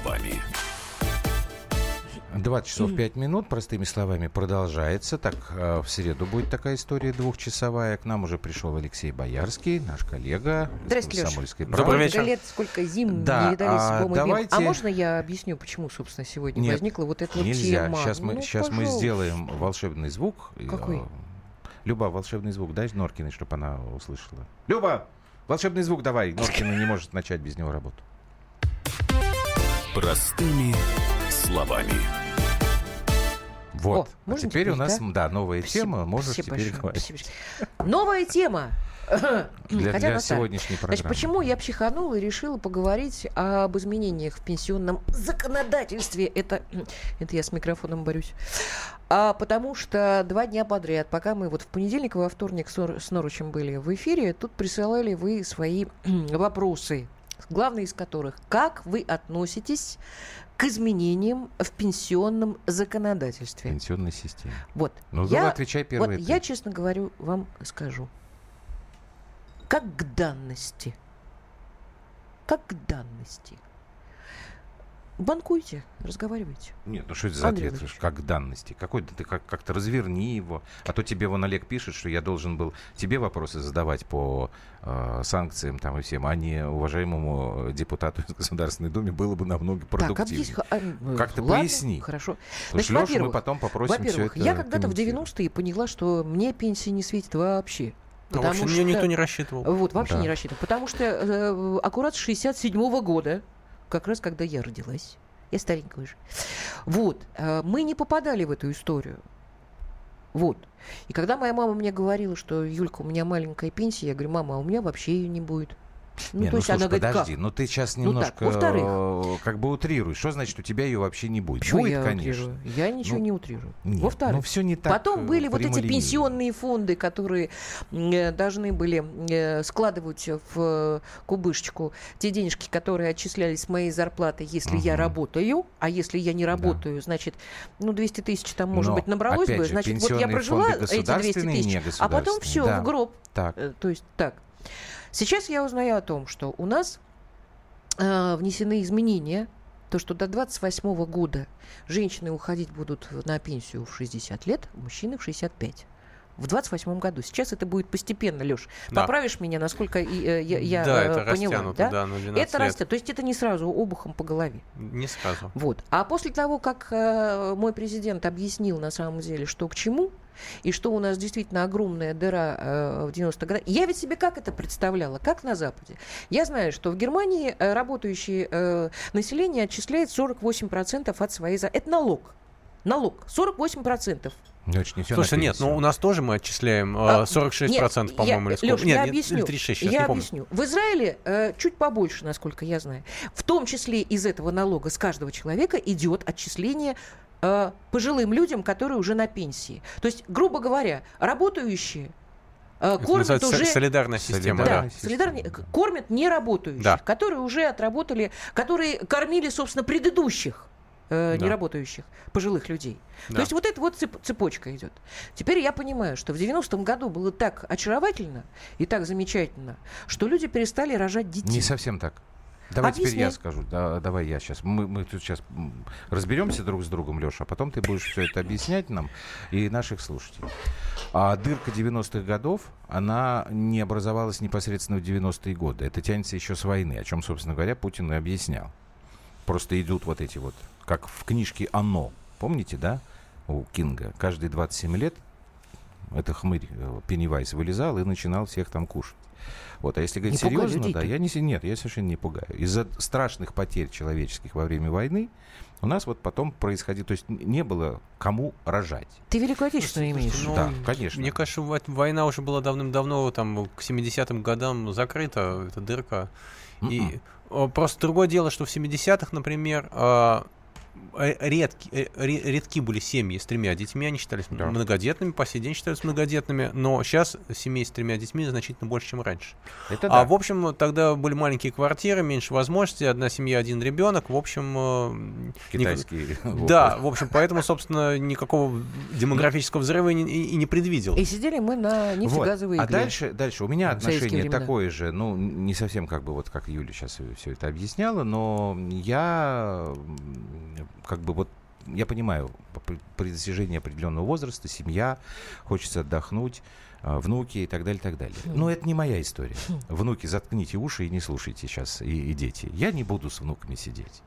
словами. 20 часов 5 минут, простыми словами, продолжается. Так, э, в среду будет такая история двухчасовая. К нам уже пришел Алексей Боярский, наш коллега Здрасте, из. «Комсомольской Добрый правды». вечер. Сколько лет, сколько зим Да, не видались а Бим. давайте- А можно я объясню, почему, собственно, сегодня Нет, возникла вот эта вот Нельзя. тема? Сейчас мы, Ну, сейчас мы пожалуйста. сделаем волшебный звук. Какой? Э, Люба, волшебный звук дай Норкиной, чтобы она услышала. Люба, волшебный звук давай. Норкина не может начать без него работу. Простыми словами. Вот. О, а теперь у нас, да? да, новая Спасибо, тема. Можешь спасибо теперь большое, говорить. спасибо. Новая тема. Для, Хотя для сегодняшней программы. Значит, почему я психанула и решила поговорить об изменениях в пенсионном законодательстве? Это, это я с микрофоном борюсь. А потому что два дня подряд, пока мы вот в понедельник и во вторник с, с Норучем были в эфире, тут присылали вы свои вопросы, главный из которых, как вы относитесь к изменениям в пенсионном законодательстве? Пенсионной системе. Вот. Ну, я, давай отвечай первый. вот я, честно говорю, вам скажу. Как к данности. Как к данности. Банкуйте, разговаривайте. Нет, ну что это за Андрей ответ? Ильич. Как данности? Какой ты как, как-то разверни его. А то тебе вон Олег пишет, что я должен был тебе вопросы задавать по э, санкциям там и всем, а не уважаемому э, депутату из Государственной Думы было бы намного Так, продуктивнее. объясни. а, э, Как-то ладно, поясни. Хорошо. Потому что Значит, Лешу мы потом попросим все Во-первых, это я когда-то в комментировать. 90-е поняла, что мне пенсии не светит вообще. А, в общем, нее никто не рассчитывал. Вот, вообще Да. не рассчитывал. Потому что э, аккурат с 67 года, как раз когда я родилась, я старенькая уже, вот, э, мы не попадали в эту историю. Вот. И когда моя мама мне говорила, что, Юлька, у меня маленькая пенсия, я говорю, мама, а у меня вообще ее не будет. Ну, Не, то ну, есть слушай, она говорит, подожди, как? ну ты сейчас Ну, немножко так, во-вторых. э, как бы утрируешь. Что значит, у тебя ее вообще не будет? Почему будет, я конечно. утрирую? Я ничего Ну, не утрирую. Нет, Во-вторых, ну все не так. Потом э, были вот эти пенсионные фонды, которые э, должны были э, складывать в э, кубышечку те денежки, которые отчислялись с моей зарплаты, если я Мгм. работаю, а если я не работаю, значит, ну, 200 тысяч там, может Но, быть, набралось бы, же, значит, вот я прожила эти 200 государственные и тысяч, а потом все, да. в гроб. Так. То есть так. Сейчас я узнаю о том, что у нас э, внесены изменения, то, что до 28 года женщины уходить будут на пенсию в 60 лет, мужчины в 65. В 28 году. Сейчас это будет постепенно, Леш. Да. Поправишь меня, насколько и, э, я, я, да, э, это поняла. растянуто, да? да, на 12 Это растет. То есть это не сразу обухом по голове. Не сразу. Вот. А после того, как э, мой президент объяснил на самом деле, что к чему, и что у нас действительно огромная дыра э, в 90-х годах, я ведь себе как это представляла, как на Западе. Я знаю, что в Германии э, работающее э, население отчисляет 48% от своей зарплаты. Это налог. Налог. 48%. Ну, это ж не всё Слушай, нет, ну у нас тоже мы отчисляем э, А, 46%, нет, по-моему, я, или сколько. Лёш, нет, я нет, объясню. или 36, сейчас я не помню. объясню. В Израиле э, чуть побольше, насколько я знаю. В том числе из этого налога с каждого человека идет отчисление э, пожилым людям, которые уже на пенсии. То есть, грубо говоря, работающие э, Это кормят уже... со- солидарная система, Да, да. к- кормят неработающих, Да. которые уже отработали, которые кормили, собственно, предыдущих э, Да. неработающих пожилых людей. Да. То есть вот эта вот цеп- цепочка идет. Теперь я понимаю, что в 90-м году было так очаровательно и так замечательно, что люди перестали рожать детей. Не совсем так. Давай теперь я скажу. Да, давай я сейчас. Мы, мы тут сейчас разберемся друг с другом, Леша, а потом ты будешь все это объяснять нам и наших слушателей. А дырка 90-х годов, она не образовалась непосредственно в 90-е годы. Это тянется еще с войны, о чем, собственно говоря, Путин и объяснял. Просто идут вот эти вот, как в книжке «Оно». Помните, да, у Кинга? Каждые 27 лет это хмырь э, Пеннивайз вылезал и начинал всех там кушать. Вот, а если говорить Не серьезно, да, я не, нет, я совершенно не пугаю. Из-за страшных потерь человеческих во время войны у нас вот потом происходило, то есть не было кому рожать. Ты Великую Отечественную имеешь? Ну, Да, конечно. Мне кажется, во- война уже была давным-давно, там, к 70-м годам закрыта, эта дырка. Мгм. И э, просто другое дело, что в 70-х, например, э, редки, э, ре- редки были семьи с тремя детьми, они считались Да. многодетными, по сей день считаются многодетными, но сейчас семей с тремя детьми значительно больше, чем раньше. Это А да. в общем, тогда были маленькие квартиры, меньше возможностей, одна семья, один ребенок. В общем, э, ник- Китайский. Да, в общем, поэтому, собственно, никакого демографического взрыва и, не- и не предвидел. И сидели мы на Вот. нефтегазовой А игле. дальше, дальше у меня отношение такое же, ну, не совсем как бы вот как Юля сейчас все это объясняла, но я как бы вот я понимаю, при- достижении определенного возраста, семья, хочется отдохнуть, а, внуки и так далее, и так далее. Но это не моя история. Внуки, заткните уши и не слушайте сейчас, и, и дети. Я не буду с внуками сидеть.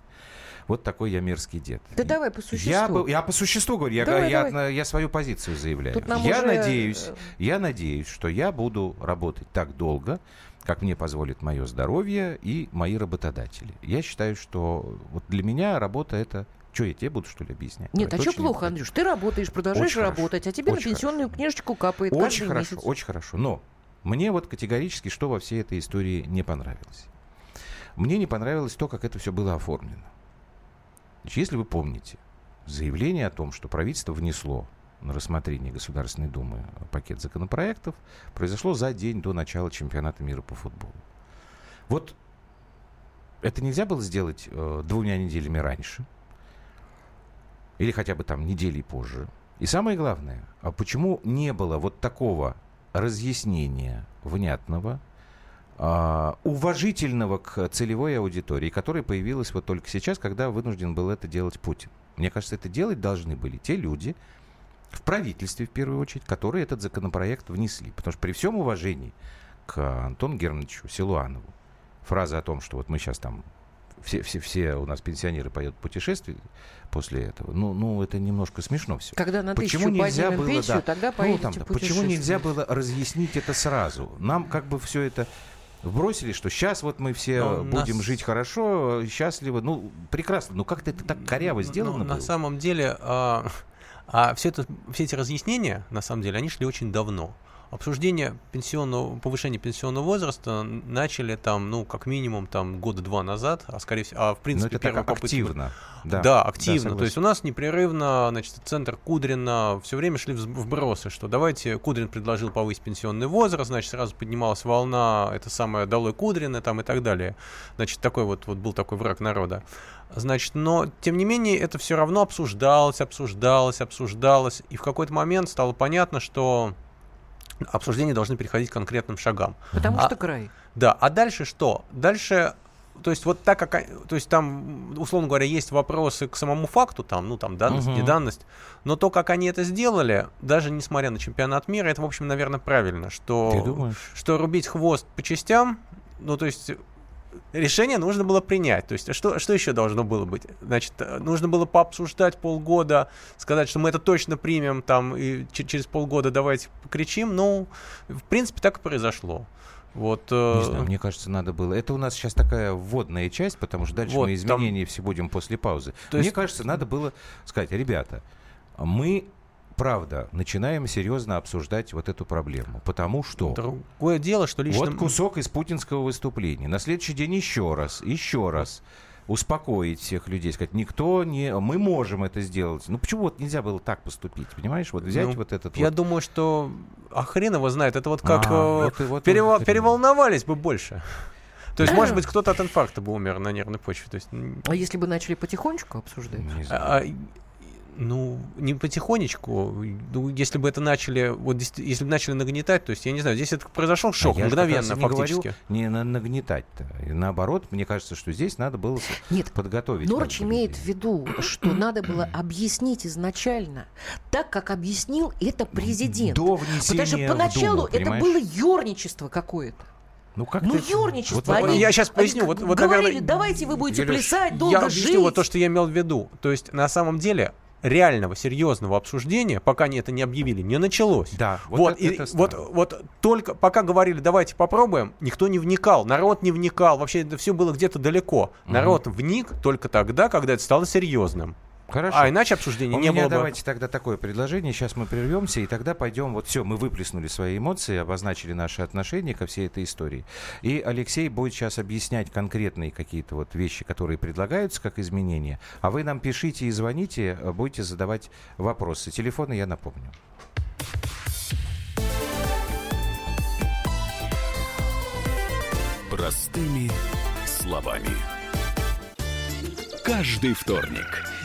Вот такой я мерзкий дед. Да давай по существу. Я, бы- я по существу говорю, я, Давай, я, давай. на- я свою позицию заявляю. Я уже, надеюсь, э, я надеюсь, что я буду работать так долго, как мне позволит мое здоровье и мои работодатели. Я считаю, что вот для меня работа это... Что, я тебе буду, что ли, объяснять? Нет, Это а что плохо. Андрюш? Ты работаешь, продолжаешь Очень хорошо. работать, а тебе Очень на пенсионную книжечку капает Очень каждый хорошо, месяц. очень хорошо. Но мне вот категорически что во всей этой истории не понравилось. Мне не понравилось то, как это все было оформлено. Значит, если вы помните, заявление о том, что правительство внесло на рассмотрение Государственной Думы пакет законопроектов, произошло за день до начала чемпионата мира по футболу. Вот это нельзя было сделать э, двумя неделями раньше, или хотя бы там недели позже. И самое главное, а почему не было вот такого разъяснения внятного, уважительного к целевой аудитории, которая появилась вот только сейчас, когда вынужден был это делать Путин. Мне кажется, это делать должны были те люди в правительстве, в первую очередь, которые этот законопроект внесли. Потому что при всем уважении к Антону Германовичу Силуанову, фраза о том, что вот мы сейчас там все, все, все у нас пенсионеры поедут в путешествие после этого, ну, ну это немножко смешно все. Когда на Почему нельзя было, пенсию, да, тогда ну, там-то, почему нельзя было разъяснить это сразу? Нам как бы все это вбросили, что сейчас вот мы все Ну, будем нас- жить хорошо, счастливо. Ну, прекрасно. Ну, как-то это так коряво сделано на было. самом деле, а, а все, это, все эти разъяснения, на самом деле, они шли очень давно. Обсуждение пенсионного, повышения пенсионного возраста начали там, ну, как минимум, там, года два назад, а скорее всего, а в Но принципе, первая попытка- активно. Да, активно. То согласен. есть у нас непрерывно, значит, центр Кудрина все время шли вбросы, что давайте Кудрин предложил повысить пенсионный возраст, значит, сразу поднималась волна, это самое долой Кудрина там и так далее. Значит, такой вот, вот был такой враг народа. Значит, но, тем не менее, это все равно обсуждалось, обсуждалось, обсуждалось, и в какой-то момент стало понятно, что обсуждения должны переходить к конкретным шагам. Потому А- что край. Да, а дальше что? Дальше, то есть вот так как, то есть там, условно говоря, есть вопросы к самому факту, там, ну там данность, Мгм. не данность, но то, как они это сделали, даже несмотря на чемпионат мира, это, в общем, наверное, правильно, что, что рубить хвост по частям, ну то есть решение нужно было принять. То есть что, что еще должно было быть? Значит, э, нужно было пообсуждать полгода, сказать, что мы это точно примем, там, и че- через полгода давайте покричим. Ну, в принципе, так и произошло. Вот, э, Не знаю, мне кажется, надо было. Это у нас сейчас такая вводная часть, потому что дальше Вот, мы там- изменения все будем после паузы. То мне есть- кажется, надо было сказать, ребята, мы правда начинаем серьезно обсуждать вот эту проблему, потому что Другое дело, что лично... вот кусок из путинского выступления. На следующий день еще раз, еще раз успокоить всех людей, сказать, никто не, мы можем это сделать. Ну почему вот нельзя было так поступить, понимаешь? Вот взять Ну, вот этот Я вот. думаю, что... А хрен его знает. Это вот как... А, э, вот и вот перево- хрен. Переволновались бы больше. То есть, может быть, кто-то от инфаркта бы умер на нервной почве. То есть, А если бы начали потихонечку обсуждать? Не знаю. а- а, ну, не потихонечку. Ну, если бы это начали, вот если бы начали нагнетать, то есть, я не знаю, здесь это произошел шок, А я как раз мгновенно не говорю, фактически. не на- нагнетать-то. Наоборот, мне кажется, что здесь надо было Нет, подготовить. Норч имеет в виду, что надо было объяснить изначально, так как объяснил это президент. До Потому что поначалу Думу, это было ерничество какое-то. Ну, как Ну, юрничество. Вот они, я они поясню, вот- вот, говорили, наверное, давайте вы будете Юлюш, плясать, долго я объясню жить. вот то, что я имел в виду. То есть, на самом деле, реального, серьезного обсуждения, пока они это не объявили, не началось. Да, вот Вот, это- и- это вот, вот только пока говорили, давайте попробуем, никто не вникал, народ не вникал, вообще это все было где-то далеко. Народ вник только тогда, когда это стало серьезным. Хорошо. А иначе обсуждения У не меня было бы. давайте тогда такое предложение. Сейчас мы прервемся, и тогда пойдем. Вот все, мы выплеснули свои эмоции, обозначили наши отношения ко всей этой истории. И Алексей будет сейчас объяснять конкретные какие-то вот вещи, которые предлагаются как изменения. А вы нам пишите и звоните, э, будете задавать вопросы. Телефоны я напомню. Простыми словами. Каждый вторник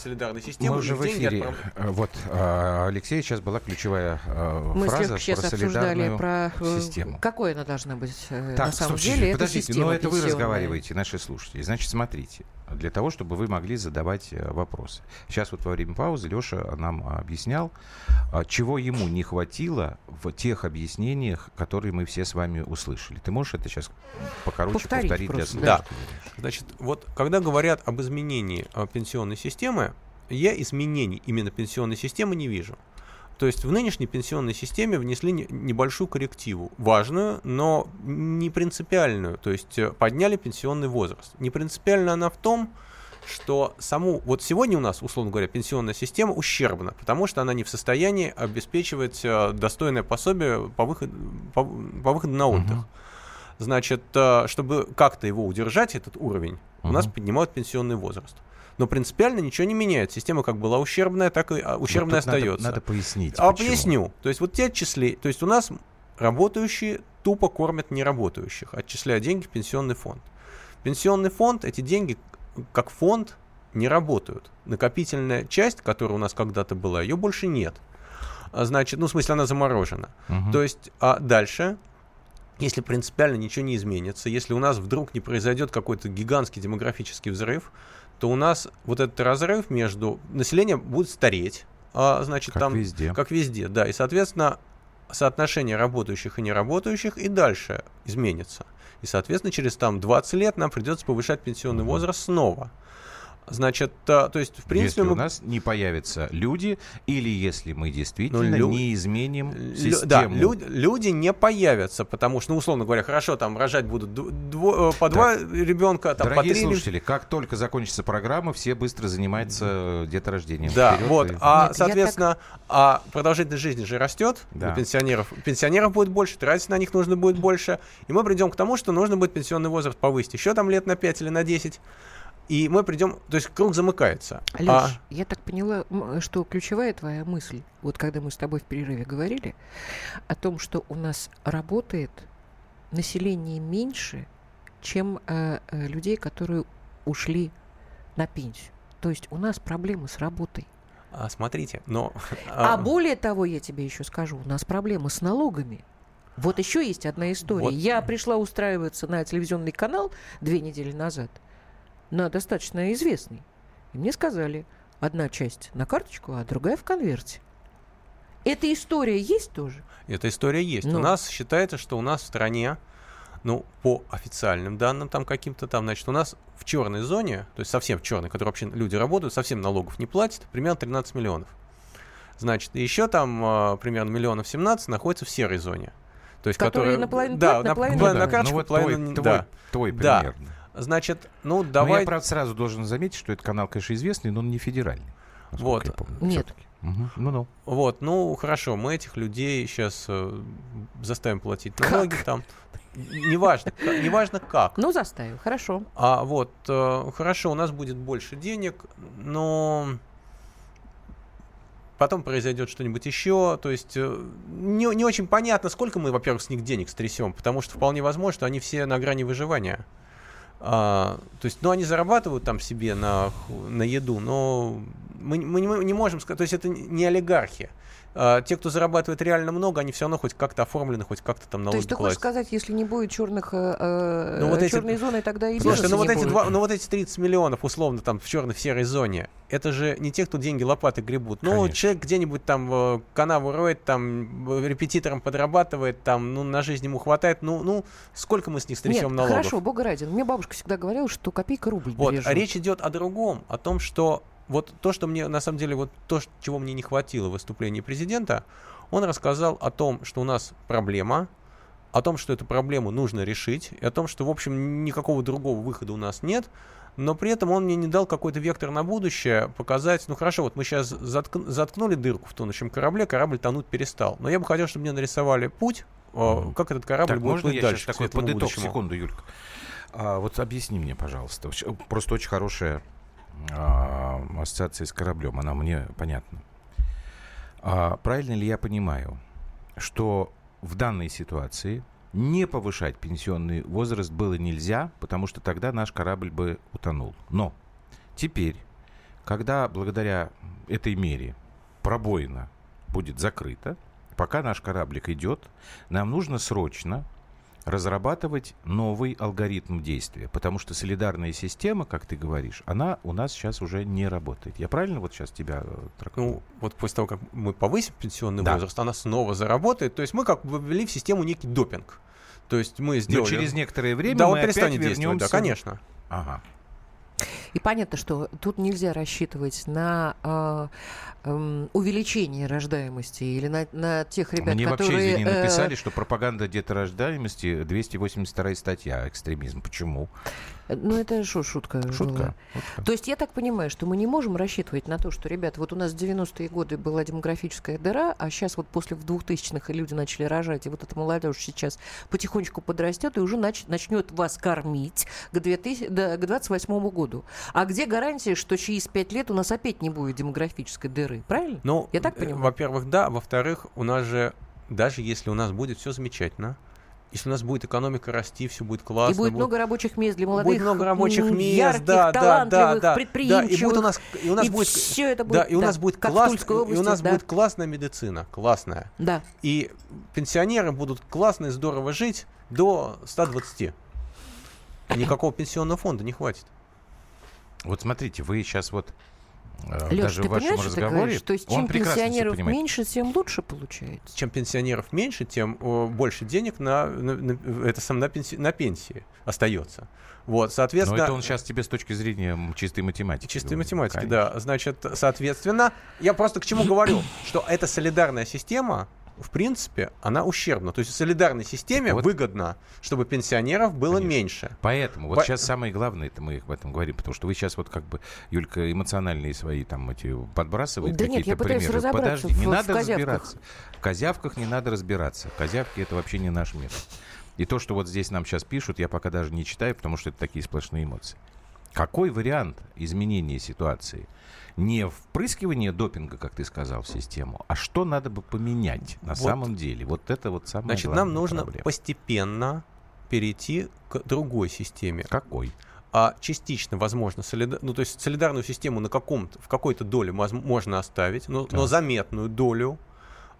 солидарной системы. Мы уже в эфире. отправ- Э, Вот, а, Алексей, сейчас была ключевая э, Мы фраза про обсуждали солидарную про э, систему. какой она должна быть э, Так, на самом слушайте, деле. подождите, но это вы разговариваете, наши слушатели. Значит, смотрите, для того, чтобы вы могли задавать э, вопросы. Сейчас вот во время паузы Леша нам объяснял, а, чего ему не хватило в тех объяснениях, которые мы все с вами услышали. Ты можешь это сейчас покороче Повторить повторить для просто, слушателей? Да. Значит, вот когда говорят об изменении э, пенсионной системы, я изменений именно пенсионной системы не вижу. То есть в нынешней пенсионной системе внесли не- небольшую коррективу, важную, но не принципиальную. То есть э, подняли пенсионный возраст. Не принципиальна она в том, что саму... Вот сегодня у нас, условно говоря, пенсионная система ущербна, потому что она не в состоянии обеспечивать э, достойное пособие по выходу, по, по выходу на отдых. Значит, э, чтобы как-то его удержать, этот уровень, у нас поднимают пенсионный возраст. Но принципиально ничего не меняет. Система как была ущербная, так и а, ущербная тут надо- остается. Надо, пояснить. а почему. поясню. То есть вот те отчисли... То есть у нас работающие тупо кормят неработающих, отчисляя деньги в пенсионный фонд. Пенсионный фонд, эти деньги как фонд не работают. Накопительная часть, которая у нас когда-то была, ее больше нет. А Значит, ну, в смысле, она заморожена. Мгм. То есть, а дальше, если принципиально ничего не изменится, если у нас вдруг не произойдет какой-то гигантский демографический взрыв, то у нас вот этот разрыв между население будет стареть, а, значит, Как там везде. как везде, да, и соответственно соотношение работающих и неработающих и дальше изменится. И, соответственно, через там 20 лет нам придется повышать пенсионный Мгм. возраст снова. Значит, то есть, в принципе, если мы у нас не появятся люди, или если мы действительно Ну, лю- не изменим Лю- систему. Да, люд- люди не появятся, потому что, ну, условно говоря, хорошо, там рожать будут ду- дво- э, по два ребенка, там, по Дорогие три. слушатели, как только закончится программа, все быстро занимаются деторождением. Да, Вперед вот. и- А, Нет, соответственно, а продолжительность жизни же растет Да. у пенсионеров. Пенсионеров будет больше, тратить на них нужно будет больше. И мы придем к тому, что нужно будет пенсионный возраст повысить еще там лет на 5 или на 10. И мы придем, то есть круг замыкается. Леш, А, я так поняла, что ключевая твоя мысль, вот когда мы с тобой в перерыве говорили, о том, что у нас работает население меньше, чем э, э, людей, которые ушли на пенсию. То есть у нас проблемы с работой. а, смотрите, но... А более того, я тебе еще скажу, у нас проблемы с налогами. Вот еще есть одна история. Вот. Я пришла устраиваться на телевизионный канал две недели назад, на достаточно известный. И мне сказали, одна часть на карточку, а другая в конверте. Эта история есть тоже? Эта история есть. У Ну. нас считается, что у нас в стране, ну, по официальным данным там каким-то там, значит, у нас в черной зоне, то есть совсем в черной, которой вообще люди работают, совсем налогов не платят, примерно 13 миллионов. Значит, еще там а, примерно миллионов 17 находится в серой зоне. То есть, Которые которые, наполовину да, платят, наполовину наполовину нет. на карточку, ну вот половину твой, твой, да. твой Да. Значит, ну, Но давай... я, правда, сразу должен заметить, что этот канал, конечно, известный, но он не федеральный. Вот. я помню, Нет. всё-таки. Мгм. Ну-ну. Вот, ну хорошо, мы этих людей сейчас заставим платить Как? налоги там. Неважно, неважно как. Ну, заставил, хорошо. А вот, э, хорошо, у нас будет больше денег, но потом произойдет что-нибудь еще. То есть э, не, не очень понятно, сколько мы, во-первых, с них денег стрясем, потому что вполне возможно, что они все на грани выживания. А, то есть, ну, они зарабатывают там себе на, на еду, но мы, мы, не- мы не можем сказать, то есть это не олигархи. А, те, кто зарабатывает реально много, они все равно хоть как-то оформлены, хоть как-то там То налоги есть ты хочешь сказать, если не будет черных, э, э, Ну, вот эти- черной зоны, тогда и Слушайте, бизнеса ну вот, не эти будет. два, ну вот эти 30 миллионов, условно, там в черной, в серой зоне, это же не те, кто деньги лопаты гребут. Ну, Конечно. человек где-нибудь там э, канаву роет, там репетитором подрабатывает, там, ну, на жизнь ему хватает. Ну, ну, сколько мы с них Нет, стрясем налогов? хорошо, бога ради. Мне бабушка всегда говорила, что копейка рубль Вот, бережет. а речь идет о другом, о том, что вот то, что мне, на самом деле, вот то, чего мне не хватило в выступлении президента, он рассказал о том, что у нас проблема, о том, что эту проблему нужно решить, и о том, что, в общем, никакого другого выхода у нас нет, но при этом он мне не дал какой-то вектор на будущее, показать, ну хорошо, вот мы сейчас заткнули дырку в тонущем корабле, корабль тонуть перестал. Но я бы хотел, чтобы мне нарисовали путь, э, как этот корабль Так, будет можно плыть я дальше сейчас такой подыток, будущему? секунду, Юлька? А, вот объясни мне, пожалуйста. Просто очень хорошая ассоциация с кораблем, она мне понятна. А, правильно ли я понимаю, что в данной ситуации не повышать пенсионный возраст было нельзя, потому что тогда наш корабль бы утонул. Но теперь, когда благодаря этой мере пробоина будет закрыта, пока наш кораблик идет, нам нужно срочно разрабатывать новый алгоритм действия, потому что солидарная система, как ты говоришь, она у нас сейчас уже не работает. Я правильно вот сейчас тебя э, трактую? Ну, вот после того, как мы повысим пенсионный Да. возраст, она снова заработает. То есть мы как бы ввели в систему некий допинг. То есть мы Но сделали... через некоторое время да, мы он опять перестанет действовать, да, вернемся. конечно. Ага. И понятно, что тут нельзя рассчитывать на а, эм, увеличение рождаемости или на, на тех ребят, Мне вообще, которые... извини, э, написали, что пропаганда деторождаемости 282 статья экстремизм. Почему? Ну, это что, шутка была? Шутка. Шутка. То есть я так понимаю, что мы не можем рассчитывать на то, что, ребята, вот у нас в 90-е годы была демографическая дыра, а сейчас вот после в 2000-х люди начали рожать, и вот эта молодежь сейчас потихонечку подрастет и уже нач- начнет вас кормить к, 2000, да, к 28 году. А где гарантия, что через 5 лет у нас опять не будет демографической дыры? Правильно? Ну, Я так э, понимаю? Во-первых, да. Во-вторых, у нас же, даже если у нас будет все замечательно, если у нас будет экономика расти, все будет классно. и будет будет- много рабочих мест для молодых, будет много рабочих мест, ярких, да, да, да, да, да, и будет у нас, и у нас и будет, все это будет, да, и у нас будет класс- Тульской и у области, нас да. будет классная медицина, классная, Да. и пенсионеры будут классно и здорово жить до 120. И никакого пенсионного фонда не хватит. Вот смотрите, вы сейчас вот Леш, даже ты в вашем понимаешь, что ты разговоре... говоришь? То есть чем пенсионеров меньше, тем лучше получается. Чем пенсионеров меньше, тем о, больше денег на, на- на- это сам, на, пенси- на пенсии остается. Вот, Но соответственно... это он сейчас тебе с точки зрения чистой математики. Чистой говорит. математики, Конечно. да. Значит, соответственно, я просто к чему говорю, что эта солидарная система, в принципе, она ущербна. То есть солидарной системе Вот. выгодно, чтобы пенсионеров было Конечно. меньше. Поэтому вот По- сейчас самое главное, это мы об этом говорим, потому что вы сейчас вот как бы, Юлька, эмоциональные свои там эти подбрасывает Да нет, какие-то примеры. разобраться Подожди, не в- в надо козявках. разбираться. В козявках не надо разбираться. Козявки это вообще не наш мир. И то, что вот здесь нам сейчас пишут, я пока даже не читаю, потому что это такие сплошные эмоции. Какой вариант изменения ситуации? Не впрыскивание допинга, как ты сказал, в систему, а что надо бы поменять на Вот. самом деле? Вот это вот самое Значит, нам нужно проблема. постепенно перейти к другой системе. Какой? а частично, возможно, солида- ну, то есть солидарную систему на каком-то, в какой-то доле можно оставить, но, но Так. заметную долю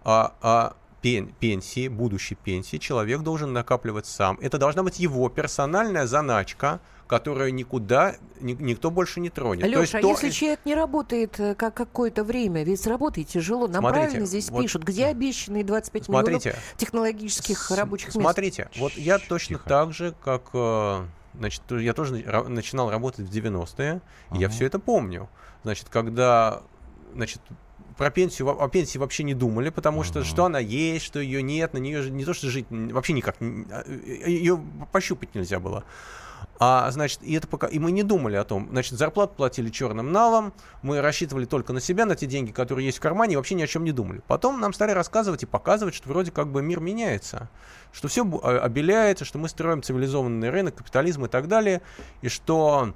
а, а пен- пенсии, будущей пенсии человек должен накапливать сам. Это должна быть его персональная заначка, которую никуда ни- никто больше не тронет. Леша, есть а то- если человек не работает э, как какое-то время, ведь с работой тяжело, нам Смотрите, правильно здесь вот- пишут, где обещанные 25 Смотрите, миллионов технологических С- рабочих мест? Смотрите, вот я Тихо. точно так же, как э, значит, я тоже начинал работать в 90-е, и я Ага. все это помню. Значит, когда значит, про пенсию, о пенсии вообще не думали, потому что Ага. что она есть, что ее нет, на нее же не то, что жить, вообще никак, ее пощупать нельзя было. А, значит, и это пока, и мы не думали о том. Значит, зарплату платили черным налом, мы рассчитывали только на себя, на те деньги, которые есть в кармане, и вообще ни о чем не думали. Потом нам стали рассказывать и показывать, что вроде как бы мир меняется, что все обеляется, что мы строим цивилизованный рынок, капитализм и так далее, и что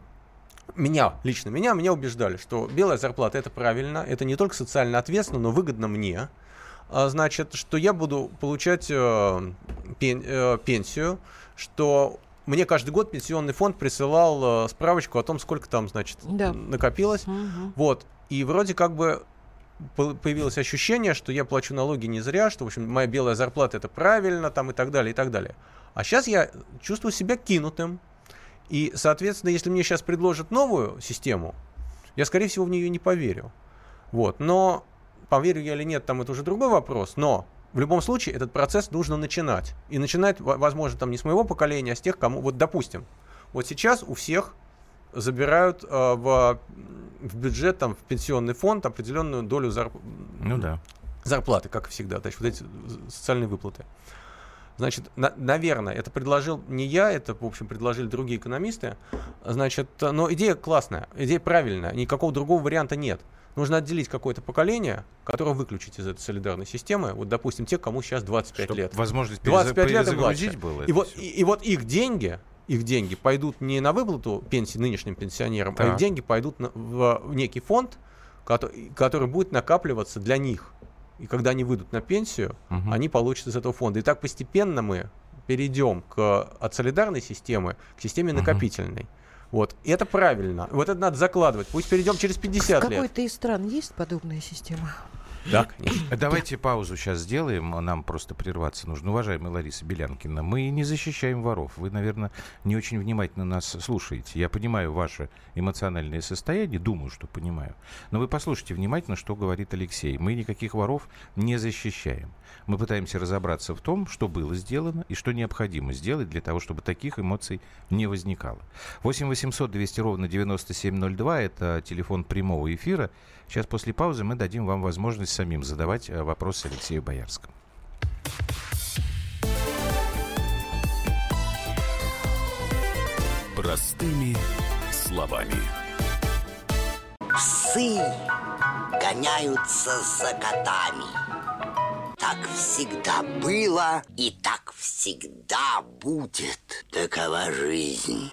меня, лично меня, меня убеждали, что белая зарплата это правильно, это не только социально ответственно, но выгодно мне. А, значит, что я буду получать э, пен, э, пенсию, что мне каждый год пенсионный фонд присылал э, справочку о том, сколько там, значит, Да. накопилось. Мгм. Вот. И вроде как бы по- появилось ощущение, что я плачу налоги не зря, что, в общем, моя белая зарплата это правильно, там и так далее, и так далее. А сейчас я чувствую себя кинутым. И, соответственно, если мне сейчас предложат новую систему, я, скорее всего, в нее не поверю. Вот. Но поверю я или нет, там это уже другой вопрос. Но в любом случае этот процесс нужно начинать. И начинать, во- возможно, там не с моего поколения, а с тех, кому... Вот, допустим, вот сейчас у всех забирают э, в, в бюджет, там, в пенсионный фонд определенную долю зарп- Ну да. зарплаты, как всегда, то есть вот эти социальные выплаты. Значит, на- наверное, это предложил не я, это, в общем, предложили другие экономисты. Значит, но идея классная, идея правильная, никакого другого варианта нет. Нужно отделить какое-то поколение, которое выключить из этой солидарной системы. Вот, допустим, те, кому сейчас 25 Чтоб лет. Возможность 25 лет и младше. было. И вот, и, и вот их деньги, их деньги пойдут не на выплату пенсии нынешним пенсионерам, а Так. их деньги пойдут на- в, в некий фонд, который, который будет накапливаться для них. И когда они выйдут на пенсию, Мгм. они получат из этого фонда. И так постепенно мы перейдем к, от солидарной системы к системе накопительной. Вот. И это правильно. Вот это надо закладывать. Пусть перейдем через В 50 лет. какой-то из стран есть подобная система? Да, конечно. Давайте паузу сейчас сделаем, нам просто прерваться нужно. Уважаемая Лариса Белянкина, мы не защищаем воров. Вы, наверное, не очень внимательно нас слушаете. Я понимаю ваше эмоциональное состояние, думаю, что понимаю. Но вы послушайте внимательно, что говорит Алексей. Мы никаких воров не защищаем. Мы пытаемся разобраться в том, что было сделано и что необходимо сделать для того, чтобы таких эмоций не возникало. 8 800 200 ровно 9702 – это телефон прямого эфира. Сейчас после паузы мы дадим вам возможность самим задавать э, вопросы Алексею Боярскому. Простыми словами. Псы гоняются за котами. Так всегда было и так всегда будет. Такова жизнь.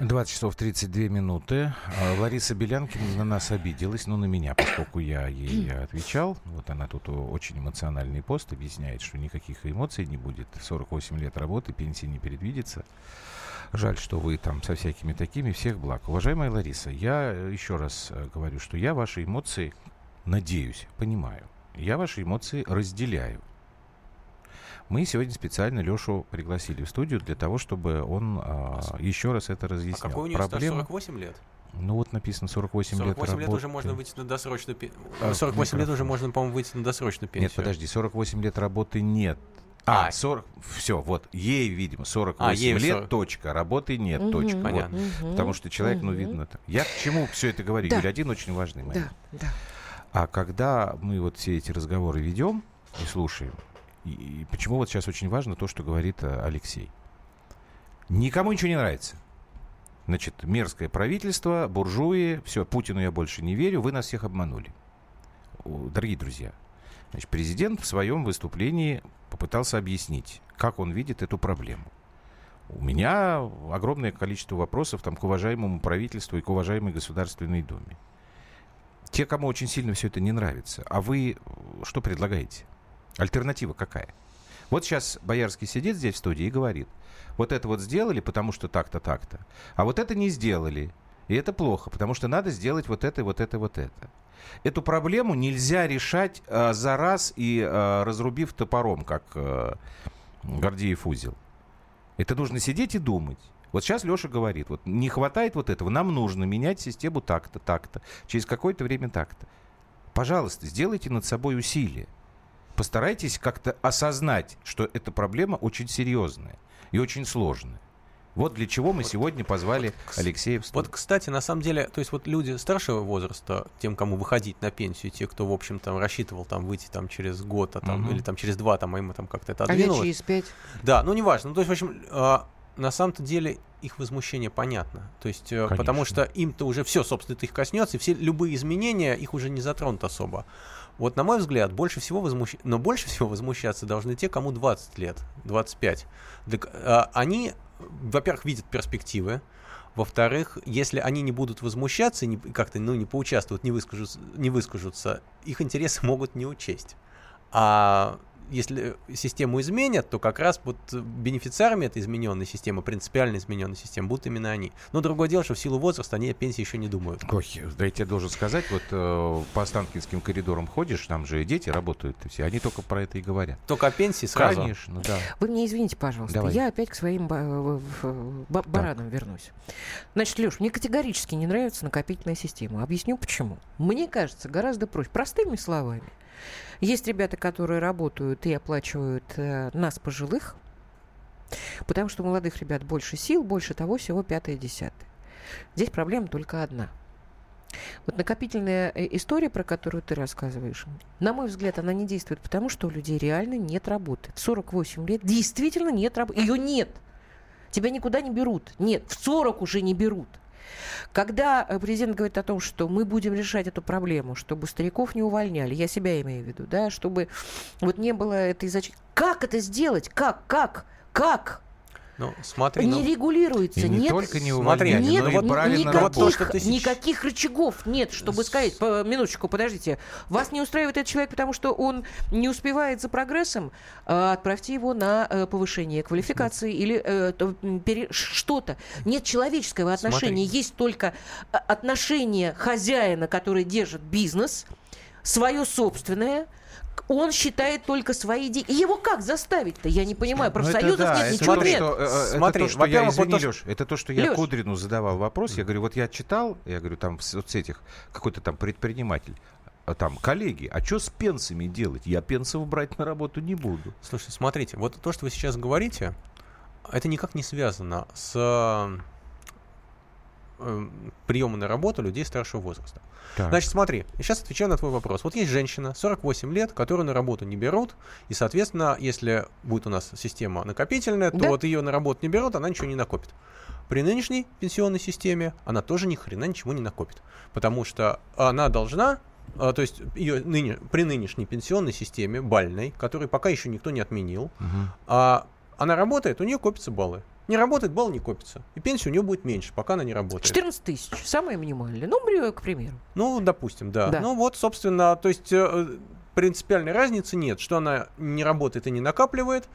20 часов 32 минуты. А, Лариса Белянкина на нас обиделась, ну, на меня, поскольку я ей отвечал. Вот она тут очень эмоциональный пост объясняет, что никаких эмоций не будет. 48 лет работы, пенсии не предвидится. Жаль, что вы там со всякими такими. Всех благ. Уважаемая Лариса, я э, еще раз э, говорю, что я ваши эмоции, надеюсь, понимаю. Я ваши эмоции разделяю. Мы сегодня специально Лешу пригласили в студию для того, чтобы он а, еще раз это А разъяснил. какой у него стаж? Проблема- 48 лет? Ну вот написано 48, 48 лет, лет уже можно выйти на досрочную пенсию. А, 48 лет уже можно, по-моему, выйти на досрочную пенсию. Нет, подожди, 48 лет работы нет. А, А. 40, все, вот, ей, видимо, 48 А, ей лет, 40. точка, работы нет, Мгм. точка. вот. Понятно. Мгм. Потому что человек, ну, Мгм. видно. так. Я к чему все это говорю? Да. Юля, один очень важный момент. Да, да. А когда мы вот все эти разговоры ведем и слушаем, и, почему вот сейчас очень важно то, что говорит э, Алексей. Никому ничего не нравится. Значит, мерзкое правительство, буржуи, все, Путину я больше не верю, вы нас всех обманули. Дорогие друзья, значит, президент в своем выступлении попытался объяснить, как он видит эту проблему. У меня огромное количество вопросов там, к уважаемому правительству и к уважаемой Государственной Думе. Те, кому очень сильно все это не нравится, а вы э, что предлагаете? Альтернатива какая? Вот сейчас Боярский сидит здесь в студии и говорит, вот это вот сделали, потому что так-то, так-то, а вот это не сделали, и это плохо, потому что надо сделать вот это, вот это, вот это. Эту проблему нельзя решать э, за раз и э, разрубив топором, как э, Гордеев узел. Это нужно сидеть и думать. Вот сейчас Леша говорит, вот не хватает вот этого, нам нужно менять систему так-то, так-то, через какое-то время так-то. Пожалуйста, сделайте над собой усилие. Постарайтесь как-то осознать, что эта проблема очень серьезная и очень сложная. Вот для чего мы сегодня позвали к- Алексея в Вот, кстати, на самом деле, то есть вот люди старшего возраста, тем, кому выходить на пенсию, те, кто, в общем, там рассчитывал там выйти там через год, а там, Мгм. или там через два, там, а ему там как-то это А я отодвинулось. через пять. Да, ну неважно. Ну, то есть, в общем, а, на самом-то деле их возмущение понятно. То есть, э, потому что им-то уже все, собственно, это их коснется, и все любые изменения их уже не затронут особо. Вот, на мой взгляд, больше всего возмущ... но больше всего возмущаться должны те, кому 20 лет, 25. Так, а, они, во-первых, видят перспективы, во-вторых, если они не будут возмущаться, не- как-то ну, не поучаствуют, не выскажутся, не выскажутся, их интересы могут не учесть. А если систему изменят, то как раз вот бенефициарами этой измененной системы, принципиально измененной системы, будут именно они. Но другое дело, что в силу возраста они о пенсии еще не думают. Ой, да я тебе должен сказать, вот э, по Останкинским коридорам ходишь, там же дети работают, и все, они только про это и говорят. Только о пенсии сразу. Конечно, да. Вы мне извините, пожалуйста, Давай. я опять к своим ба- в- ба- баранам вернусь. Значит, Леш, мне категорически не нравится накопительная система. Объясню почему. Мне кажется, гораздо проще. Простыми словами. Есть ребята, которые работают и оплачивают э, нас пожилых, потому что у молодых ребят больше сил, больше того, всего пятое, десятое. Здесь проблема только одна. Вот накопительная э, история, про которую ты рассказываешь, на мой взгляд, она не действует, потому что у людей реально нет работы. В 48 лет действительно нет работы. Ее нет. Тебя никуда не берут. Нет, в 40 уже не берут. Когда э, президент говорит о том, что мы будем решать эту проблему, чтобы стариков не увольняли, я себя имею в виду, да, чтобы вот не было этой зачистки. Как это сделать? Как? Как? Как? Ну, смотри, не ну, регулируется. И не нет только не Смотри, нет но и вот брали на никаких, работу. то, что ты сейчас- никаких рычагов нет, чтобы сказать, по, минуточку, подождите, вас не устраивает этот человек, потому что он не успевает за прогрессом, а, отправьте его на э, повышение квалификации или э, то, м, пере- что-то. Нет человеческого отношения, Смотри. есть только а, отношение хозяина, который держит бизнес, свое собственное, он считает только свои деньги. И его как заставить-то? Я не понимаю. Ну, это Профсоюзов да, нет, это ничего то, нет. что, э, Смотри, это то, что я, вот извини, Лёш, это то, что я Лёш. Кудрину задавал вопрос. Я говорю, вот я читал, я говорю, там в соцсетях какой-то там предприниматель, а там, коллеги, а что с пенсиями делать? Я пенсов брать на работу не буду. Слушайте, смотрите, вот то, что вы сейчас говорите, это никак не связано с э, приемом на работу людей старшего возраста. Значит, смотри, я сейчас отвечаю на твой вопрос. Вот есть женщина, 48 лет, которую на работу не берут, и, соответственно, если будет у нас система накопительная, то Да. вот ее на работу не берут, она ничего не накопит. При нынешней пенсионной системе она тоже ни хрена ничего не накопит, потому что она должна а, то есть ее ныне, при нынешней пенсионной системе, бальной, которую пока еще никто не отменил, Мгм. а она работает, у нее копятся баллы. Не работает, балл не копится. И пенсия у нее будет меньше, пока она не работает. 14 тысяч, самое минимальное. Ну, к примеру. Ну, допустим, да. Да. Ну вот, собственно, то есть э, принципиальной разницы нет, что она не работает и не накапливает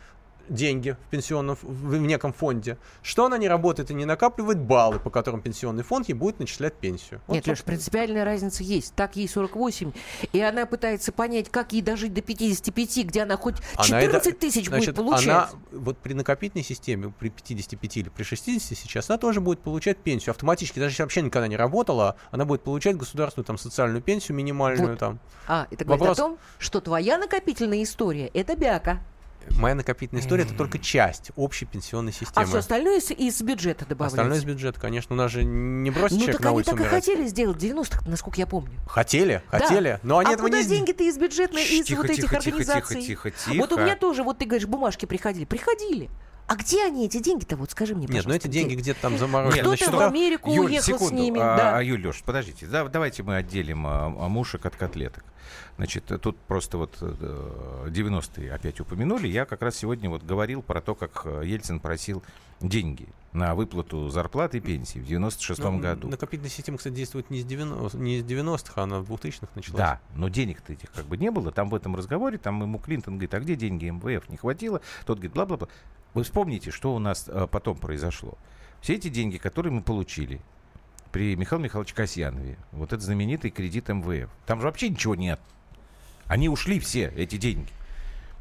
деньги в пенсионном в, в неком фонде, что она не работает и не накапливает баллы, по которым пенсионный фонд ей будет начислять пенсию. Вот, Нет, Леш, принципиальная разница есть. Так ей 48, и она пытается понять, как ей дожить до 55, где она хоть Она и да- 14 тысяч будет Значит, получать. она вот при накопительной системе, при 55 или при 60 сейчас, она тоже будет получать пенсию автоматически. Даже если вообще никогда не работала, она будет получать государственную там социальную пенсию минимальную Вот. там. А, это говорит Вопрос- о том, что твоя накопительная история – это бяка. Моя накопительная история это только часть общей пенсионной А системы. все остальное из, из бюджета добавляется. Остальное из бюджета, конечно. У нас же не бросит Ну человек так на они улицу так и хотели сделать в 90-х, насколько я помню. Хотели, Да. хотели, но они а этого куда не деньги-то из бюджетной, из Тихо, вот этих тихо, тихо, организаций? тихо, тихо, Вот у тихо. меня тоже, вот ты говоришь, бумажки приходили. Приходили. А где они, эти деньги-то? Вот скажи мне, Нет, ну эти деньги где? где-то там заморожены. Кто-то Значит, в? Америку Юль, уехал секунду. с ними. А, да. а, Юль, Леш, подождите. Да, давайте мы отделим а, а, мушек от котлеток. Значит, тут просто вот э, 90-е опять упомянули. Я как раз сегодня вот говорил про то, как э, Ельцин просил деньги на выплату зарплаты и пенсии в 96-м ну, году. Накопительная система, кстати, действует не из 90 не из 90-х, а она в 2000-х началась. Да, но денег-то этих как бы не было. Там в этом разговоре, там ему Клинтон говорит, а где деньги МВФ? Не хватило. Тот говорит, бла-бла-бла. Вы вспомните, что у нас э, потом произошло. Все эти деньги, которые мы получили при Михаиле Михайловиче Касьянове, вот этот знаменитый кредит МВФ, там же вообще ничего нет. Они ушли все, эти деньги.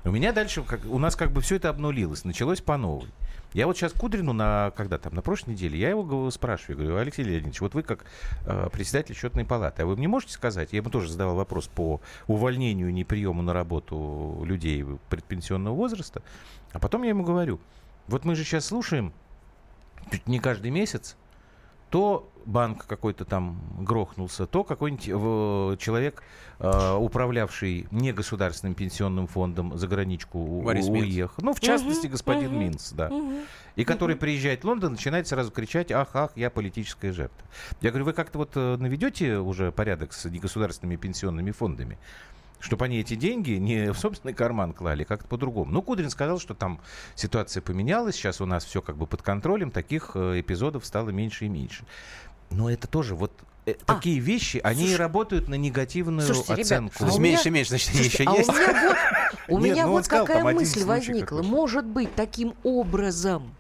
У меня дальше, как, у нас как бы все это обнулилось, началось по новой. Я вот сейчас Кудрину на, когда там, на прошлой неделе, я его спрашиваю, говорю, Алексей Леонидович, вот вы как э, председатель счетной палаты, а вы мне можете сказать, я ему тоже задавал вопрос по увольнению и неприему на работу людей предпенсионного возраста, а потом я ему говорю, вот мы же сейчас слушаем чуть не каждый месяц, то банк какой-то там грохнулся, то какой-нибудь э, человек, э, управлявший негосударственным пенсионным фондом за граничку Борис уехал. Ну, в частности, господин Минц, да. И который приезжает в Лондон, начинает сразу кричать, ах, ах, я политическая жертва. Я говорю, вы как-то вот э, наведете уже порядок с негосударственными пенсионными фондами? чтобы они эти деньги не в собственный карман клали, как-то по-другому. Ну, Кудрин сказал, что там ситуация поменялась, сейчас у нас все как бы под контролем, таких эпизодов стало меньше и меньше. Но это тоже вот э, А, такие вещи, они слушай- работают на негативную Слушайте, ребят, оценку. То есть А у меня- меньше и меньше, значит, Слушайте, еще а есть. у меня вот, ну какая мысль возникла. Может быть, таким образом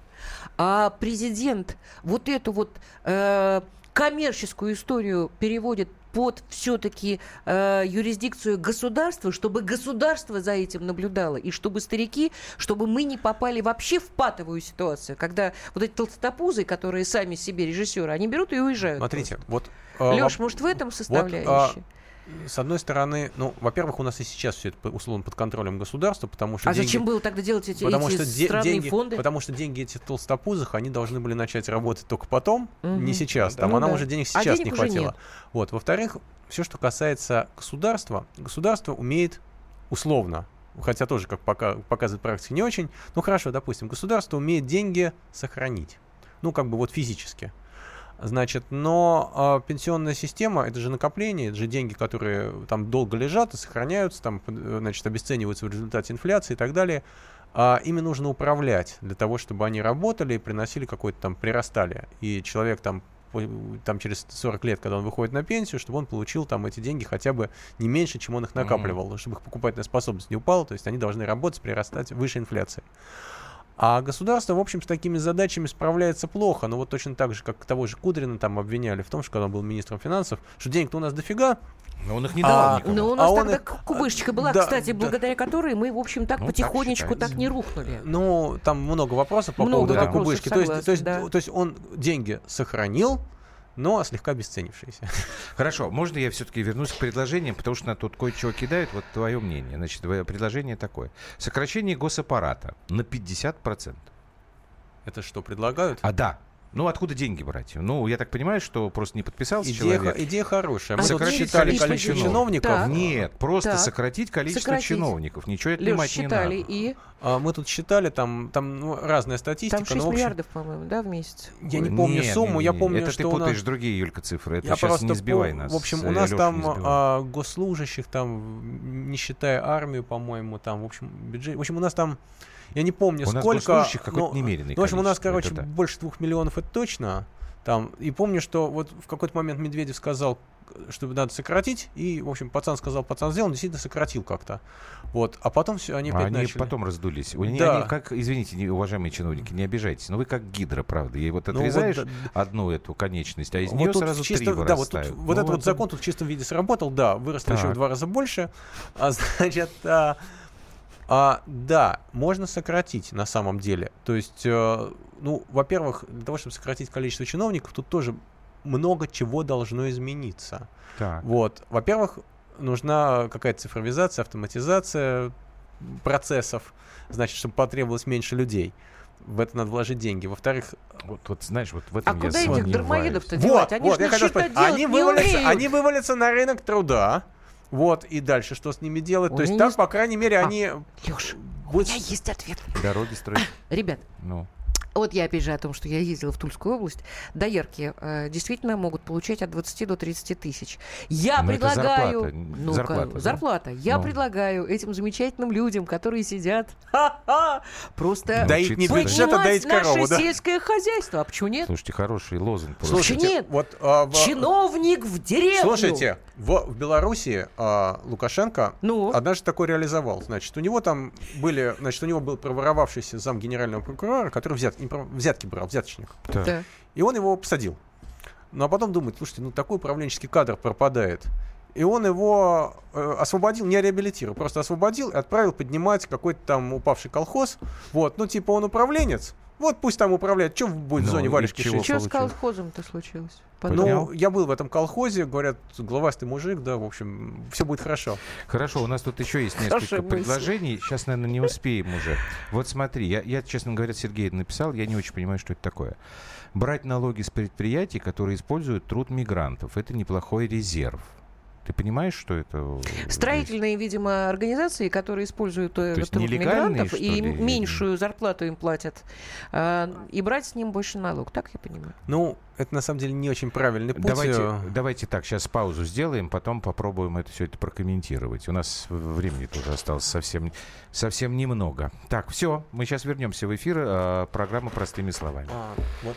а, президент вот эту вот э, коммерческую историю переводит под все-таки юрисдикцию государства, чтобы государство за этим наблюдало, и чтобы старики, чтобы мы не попали вообще в патовую ситуацию, когда вот эти толстопузы, которые сами себе режиссеры, они берут и уезжают. Смотрите, вот... а, Леш, воп- может, в этом а, составляющая? С одной стороны, ну, во-первых, у нас и сейчас все это условно под контролем государства, потому что А деньги- зачем было тогда делать эти, Потому эти что де- странные деньги, фонды? потому что деньги этих толстопузых, они должны были начать работать только потом, Мгм. не сейчас. Там Ну а нам да. уже денег А сейчас денег не хватило. нет. Вот. Во-вторых, все, что касается государства, государство умеет условно, хотя тоже, как пока, показывает практика, не очень, ну хорошо, допустим, государство умеет деньги сохранить. Ну, как бы вот физически. Значит, но а, пенсионная система это же накопление, это же деньги, которые там долго лежат и сохраняются, там, э, значит, обесцениваются в результате инфляции и так далее. А ими нужно управлять для того, чтобы они работали и приносили какой-то там прирастали. И человек там там через 40 лет, когда он выходит на пенсию, чтобы он получил там эти деньги хотя бы не меньше, чем он их накапливал, чтобы их покупательная способность не упала, то есть они должны работать, прирастать выше инфляции. А государство, в общем, с такими задачами справляется плохо. Но вот точно так же, как того же Кудрина там обвиняли в том, что когда он был министром финансов, что денег-то у нас дофига, Но он их не давал А, никому. Но у А нас он тогда их- кубышечка была, да, кстати, да. благодаря которой мы, в общем, так Ну, так потихонечку так, считается. не рухнули. Ну, там много вопросов по Много поводу этой вопросов, кубышки. То есть, согласна, то, есть, да. то есть он деньги сохранил, но слегка обесценившиеся. Хорошо, можно я все-таки вернусь к предложениям, потому что на тут кое-чего кидают. Вот твое мнение. Значит, твое предложение такое. Сокращение госаппарата на 50%. Это что, предлагают? А да. Ну, откуда деньги брать? Ну, я так понимаю, что просто не подписался Идея, человек. идея хорошая. Мы А сократить считали количество чиновников. чиновников. Так. Нет, просто Так. сократить количество Сократить. чиновников. Ничего Леш, отнимать не считали, надо. и А, Мы тут считали, там, там ну, разная статистика. там 6 но, общем, миллиардов, по-моему, да, в месяц? Я не помню Не, сумму, не, я не, помню, Это что ты у нас... путаешь другие, Юлька, цифры. Это Я сейчас просто не сбивай пом- нас. В общем, э, у нас Лёшу, там не а, госслужащих, там, не считая армию, по-моему, там, в общем, бюджет. В общем, у нас там, я не помню, У нас сколько. госслужащих какое-то но- немеренное ну, в общем, у нас, это короче, да. больше двух миллионов, это точно. Там, и помню, что вот в какой-то момент Медведев сказал, что надо сократить, и, в общем, пацан сказал, пацан сделал, он действительно сократил как-то. Вот, а потом все, они опять они начали. потом раздулись. Они, Да. они как, извините, уважаемые чиновники, не обижайтесь, но вы как гидра, правда. И вот Ну, вот отрезаешь да- одну эту конечность, а из Вот нее сразу чисто- три да, вот, тут, вырастают. вот Ну, этот вот это- закон тут в чистом виде сработал, да, выросло еще в два раза больше. А, значит, а, а, да, можно сократить на самом деле. То есть, э, ну, во-первых, для того, чтобы сократить количество чиновников, тут тоже много чего должно измениться. Так. Вот, во-первых, нужна какая-то цифровизация, автоматизация процессов, значит, чтобы потребовалось меньше людей. В это надо вложить деньги. Во-вторых, Вот, вот знаешь, вот в А этом я куда этих дармоедов-то вот, девать? Они вот, же я хотел сказать, делать они не вывалятся, умеют. они вывалятся на рынок труда. Вот, и дальше что с ними делать? У То есть так, есть- по крайней мере, А. они... Леш, у будут- меня есть ответ. Дороги строить. Ребят, Ну, вот я опять же о том, что я ездила в Тульскую область. Доярки э, действительно могут получать от 20 до 30 тысяч. Я Но это предлагаю... зарплата, Ну-ка, зарплата, да? зарплата. Я Ну. предлагаю этим замечательным людям, которые сидят, ха-ха, просто Доить не бюджет, а доить поднимать корову, наше да? сельское хозяйство. А почему нет? слушайте, хороший лозунг. просто. Слушай, нет. вот... а, в- Чиновник в деревню. Слушайте, в, в Беларуси а, Лукашенко Ну? однажды такое реализовал. Значит, у него там были... Значит, у него был проворовавшийся зам генерального прокурора, который взят, взятки брал, взяточник. Так. Да. И он его посадил. Ну а потом думает, слушайте, ну такой управленческий кадр пропадает. И он его э, освободил, не реабилитировал, просто освободил и отправил поднимать какой-то там упавший колхоз. Вот, ну типа он управленец, Вот пусть там управляет. Что будет в Ну, зоне варежки шить? Что с колхозом-то случилось? Поднял? Ну, я был в этом колхозе, говорят, главастый мужик, да, в общем, все будет хорошо. Хорошо, у нас тут еще есть несколько Хорошая мысль. предложений. Сейчас, наверное, не успеем уже. Вот смотри, я, я, честно говоря, Сергей написал, я не очень понимаю, что это такое. Брать налоги с предприятий, которые используют труд мигрантов, это неплохой резерв. Ты понимаешь, что это? Строительные, видимо, организации, которые используют э, есть труд мигрантов что и ли, меньшую зарплату им платят, а, и брать с ним больше налог. Так я понимаю. Ну, это на самом деле не очень правильный путь. Давайте, э, давайте так, сейчас паузу сделаем, потом попробуем это все это прокомментировать. У нас времени тоже осталось совсем, совсем немного. Так, все, мы сейчас вернемся в эфир. э, программа «Простыми словами». а, вот.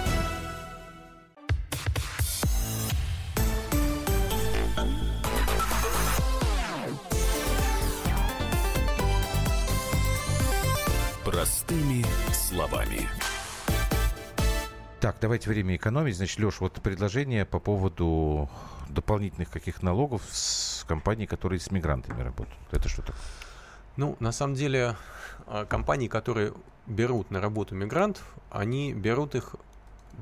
Давайте время экономить. Значит, Леш, вот предложение по поводу дополнительных каких налогов с компаний, которые с мигрантами работают. Это что такое? Ну, на самом деле, а, компании, которые берут на работу мигрантов, они берут их,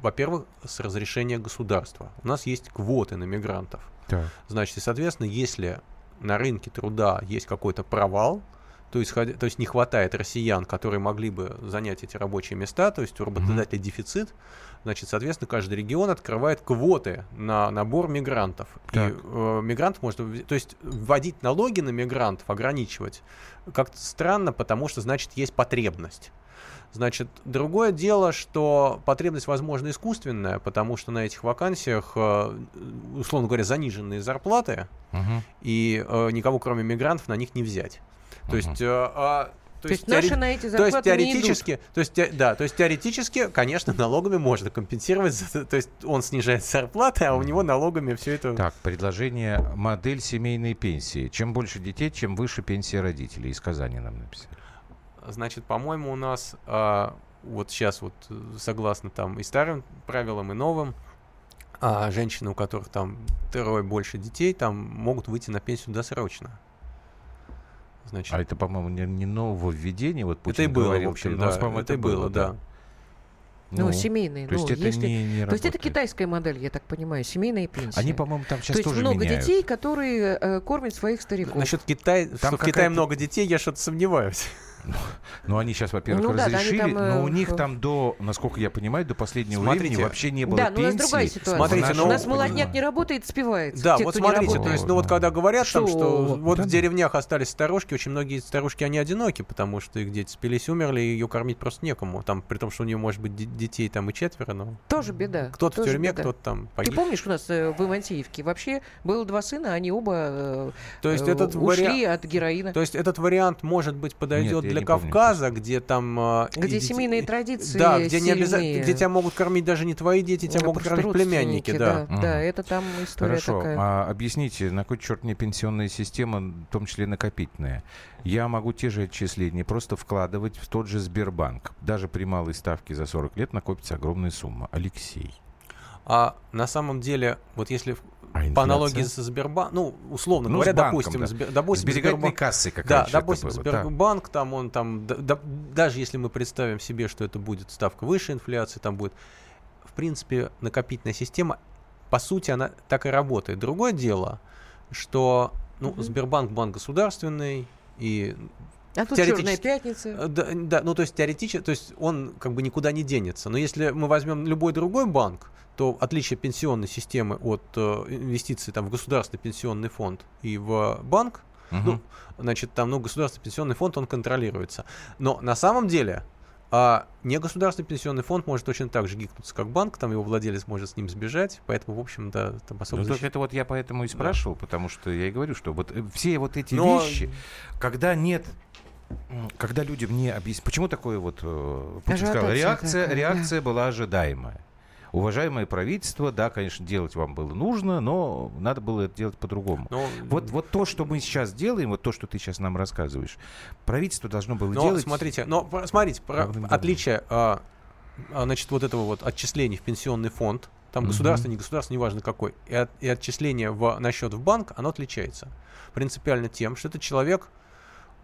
во-первых, с разрешения государства. У нас есть квоты на мигрантов. Так. Значит, и, соответственно, если на рынке труда есть какой-то провал, то есть, то есть не хватает россиян, которые могли бы занять эти рабочие места, то есть у работодателя дефицит, значит, соответственно, каждый регион открывает квоты на набор мигрантов. Так. И э, мигрант может, в- то есть вводить налоги на мигрантов, ограничивать, как-то странно, потому что, значит, есть потребность. Значит, другое дело, что потребность, возможно, искусственная, потому что на этих вакансиях, э, условно говоря, заниженные зарплаты, Мгм. и э, никого, кроме мигрантов, на них не взять. То есть, э, а, То, есть, наши на эти то есть зарплаты не идут. теоретически, то есть, те- да, то есть теоретически, конечно, налогами можно компенсировать, за- то есть он снижает зарплаты, а у него налогами все это. Так, предложение модель семейной пенсии. Чем больше детей, чем выше пенсия родителей. Из Казани нам написали. Значит, по-моему, у нас а, вот сейчас вот согласно там и старым правилам, и новым, а женщины, у которых там трое больше детей, там могут выйти на пенсию досрочно. Значит, А это, по-моему, не, не нововведение. Вот это и Путин было, говорил, в общем, но у нас, да, по-моему, это и было, да. Ну, семейные. То есть ну, это если- не, не То есть это китайская модель, я так понимаю, семейные пенсии. Они, по-моему, там сейчас То есть тоже много меняют. детей, которые э, кормят своих стариков. Насчет Китая, что в Китае много детей, я что-то сомневаюсь. Ну, они сейчас, во-первых, Ну да, да, разрешили, там, э, но у них в- там до, насколько я понимаю, до последнего Смотрите. времени вообще не было да, но у нас пенсии. другая ситуация. Смотрите, в ну, у нас нашем молодняк не работает, спивается. Да, Те, вот смотрите, то есть, ну вот когда говорят там, Что? что вот Да в ну. деревнях остались старушки, очень многие старушки, они одиноки, потому что их дети спились, умерли, и ее кормить просто некому. Там, при том, что у нее может быть де- детей там и четверо, но Тоже беда. кто-то в тюрьме, беда. кто-то там Ты погиб. помнишь, у нас э, в Ивантеевке вообще было два сына, они оба э, То есть э, этот ушли вариант... от героина. То есть этот вариант, может быть, подойдет Нет, я для не помню, Кавказа, где там... а, и Где дети- семейные традиции Да, где, не обяза- сильнее. где тебя могут кормить даже не твои дети, тебя Да, могут кормить племянники, да. Да, да, это там история Хорошо, такая. а объясните, на кой черт мне пенсионная система, в том числе накопительная? Я могу те же отчисления просто вкладывать в тот же Сбербанк. Даже при малой ставке за 40 лет накопится огромная сумма. Алексей. А на самом деле, вот если А по инфляция? аналогии со Сбербанком, ну, условно Ну, говоря, с банком, допустим, да. Сбер- допустим, Сберегательной Сбербанк- кассы, как Да, допустим, было, да. Сбербанк, там он там, да- да- даже если мы представим себе, что это будет ставка выше инфляции, там будет, в принципе, накопительная система, по сути, она так и работает. Другое дело, что, ну, Мгм. Сбербанк банк государственный, и А тут теоретически- черная пятница. Э, Да, да, ну то есть теоретически, то есть он как бы никуда не денется. Но если мы возьмем любой другой банк, то отличие пенсионной системы от э, инвестиций там, в государственный пенсионный фонд и в банк, Мгм. ну, значит, там, ну, государственный пенсионный фонд, он контролируется. Но на самом деле а негосударственный пенсионный фонд может точно так же гикнуться, как банк, там его владелец может с ним сбежать, поэтому, в общем, да, там особо Ну, защиты- это вот я поэтому и спрашивал, потому что я и говорю, что вот э, все вот эти Но- вещи, когда нет когда людям не объясняют, почему такое вот, э, Путин сказал, реакция, такая, реакция была ожидаемая. Уважаемое правительство, да, конечно, делать вам было нужно, но надо было это делать по-другому. Но- Вот, вот то, что мы сейчас делаем, вот то, что ты сейчас нам рассказываешь, правительство должно было Но делать... смотрите, но смотрите, про- отличие, а, а, значит, вот этого вот отчислений в пенсионный фонд, там Мгм. государственный, не государственный, неважно какой, и, от- и отчисление в, на счет в банк, оно отличается. Принципиально тем, что этот человек,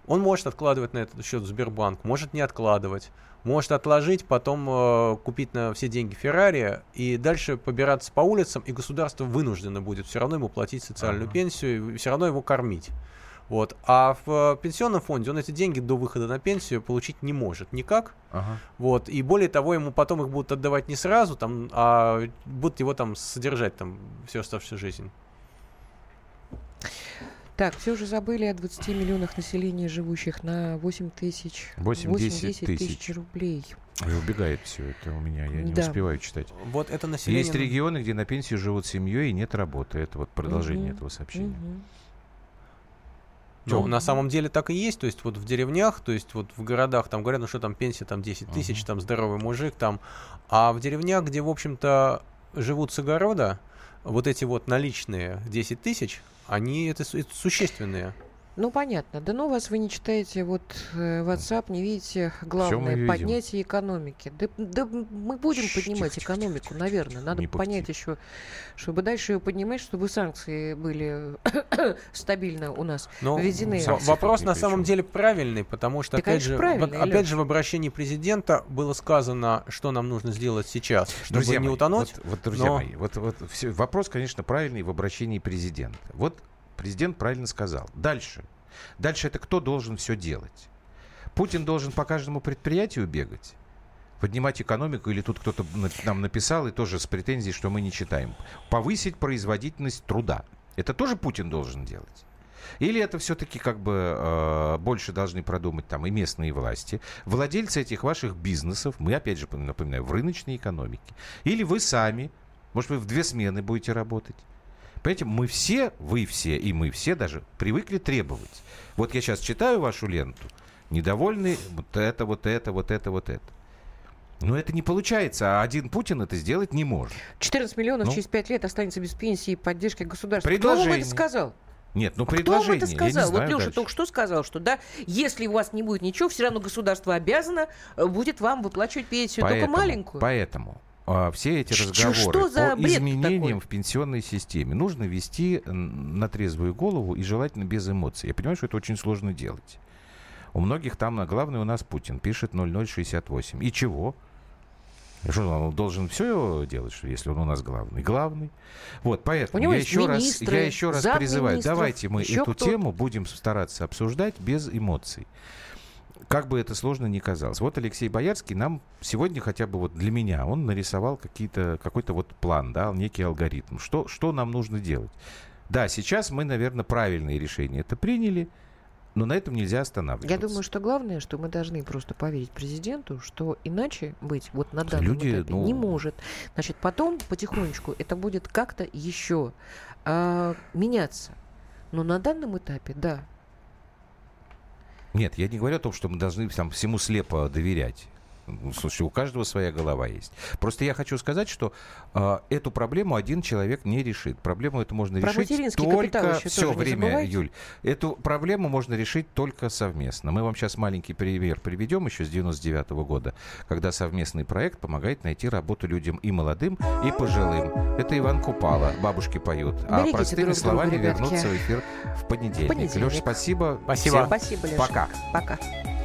он может откладывать на этот счет в Сбербанк, может не откладывать, может отложить, потом э, купить на все деньги Феррари и дальше побираться по улицам, и государство вынуждено будет все равно ему платить социальную Ага. пенсию и все равно его кормить. Вот. А в э, пенсионном фонде он эти деньги до выхода на пенсию получить не может никак. Ага. Вот. И более того, ему потом их будут отдавать не сразу, там, а будут его там содержать там всю оставшуюся жизнь. Так, все уже забыли о 20 миллионах населения, живущих на 8 тысяч. 8-10 тысяч. рублей. И убегает все это у меня, я не Да. успеваю читать. Вот это население... Есть регионы, где на пенсию живут семьей и нет работы. Это вот продолжение Мгм. этого сообщения. Мгм. Ну, на самом деле так и есть. То есть вот в деревнях, то есть вот в городах, там говорят, ну что там пенсия там 10 тысяч, там здоровый мужик, там. А в деревнях, где, в общем-то, живут с огорода, вот эти вот наличные 10 тысяч, они это, это существенные. Ну, понятно. Да ну вас вы не читаете вот э, WhatsApp, не видите главное поднятие экономики. Да, да мы будем Тш, поднимать тихо, тихо, экономику, наверное. Надо Не понять пыхти. еще, чтобы дальше ее поднимать, чтобы санкции были стабильно у нас. Но Введены. в- Санкции вопрос на самом деле правильный, потому что, Да, опять, конечно, же, в- правильный, опять же, в обращении президента было сказано, что нам нужно сделать сейчас, чтобы Друзья не мои, утонуть. Вот, вот, друзья но- мои, вот, вот всё- вопрос, конечно, правильный в обращении президента. Вот президент правильно сказал. Дальше. Дальше это кто должен все делать? Путин должен по каждому предприятию бегать? Поднимать экономику, или тут кто-то на- нам написал, и тоже с претензией, что мы не читаем. Повысить производительность труда. Это тоже Путин должен делать? Или это все-таки как бы э, больше должны продумать там и местные власти, владельцы этих ваших бизнесов, мы опять же напоминаю, в рыночной экономике. Или вы сами, может вы в две смены будете работать. Понимаете, мы все, вы все и мы все даже привыкли требовать. Вот я сейчас читаю вашу ленту, недовольны вот это, вот это, вот это, вот это. Но это не получается, а один Путин это сделать не может. 14 миллионов Ну? через 5 лет останется без пенсии и поддержки государства. Кто вам Предложение. это сказал? Нет, ну Кто вам предложение, это я не сказал? знаю вот Леша дальше. только что сказал, что да, если у вас не будет ничего, все равно государство обязано э, будет вам выплачивать пенсию, только маленькую. Поэтому а, все эти разговоры что за по бред изменениям такой? в пенсионной системе нужно вести на трезвую голову и желательно без эмоций. Я понимаю, что это очень сложно делать. У многих там, а главный у нас Путин, пишет 0068. И чего? Что, он должен все делать, что если он у нас главный? Главный. Вот, поэтому я еще раз, министры, я еще раз призываю, давайте мы эту тему будем стараться обсуждать без эмоций. Как бы это сложно ни казалось. Вот Алексей Боярский нам сегодня хотя бы вот для меня, он нарисовал какие-то, какой-то вот план, да, некий алгоритм. Что, что нам нужно делать? Да, сейчас мы, наверное, правильные решения это приняли, но на этом нельзя останавливаться. Я думаю, что главное, что мы должны просто поверить президенту, что иначе быть вот на данном Люди, этапе ну- не может. Значит, потом потихонечку это будет как-то еще а, меняться. Но на данном этапе, да. Нет, я не говорю о том, что мы должны там всему слепо доверять. Ну, Слушай, у каждого своя голова есть. Просто я хочу сказать, что э, эту проблему один человек не решит. Проблему эту можно Про решить только все время. Юль. Эту проблему можно решить только совместно. Мы вам сейчас маленький пример приведем еще с 99 года, когда совместный проект помогает найти работу людям и молодым, и пожилым. Это Иван Купала, бабушки поют. а Берегите простыми друг друга, словами ребятки. вернуться в эфир в понедельник. понедельник. Леш, спасибо. Спасибо. Всем Спасибо, Леша. Пока. Пока.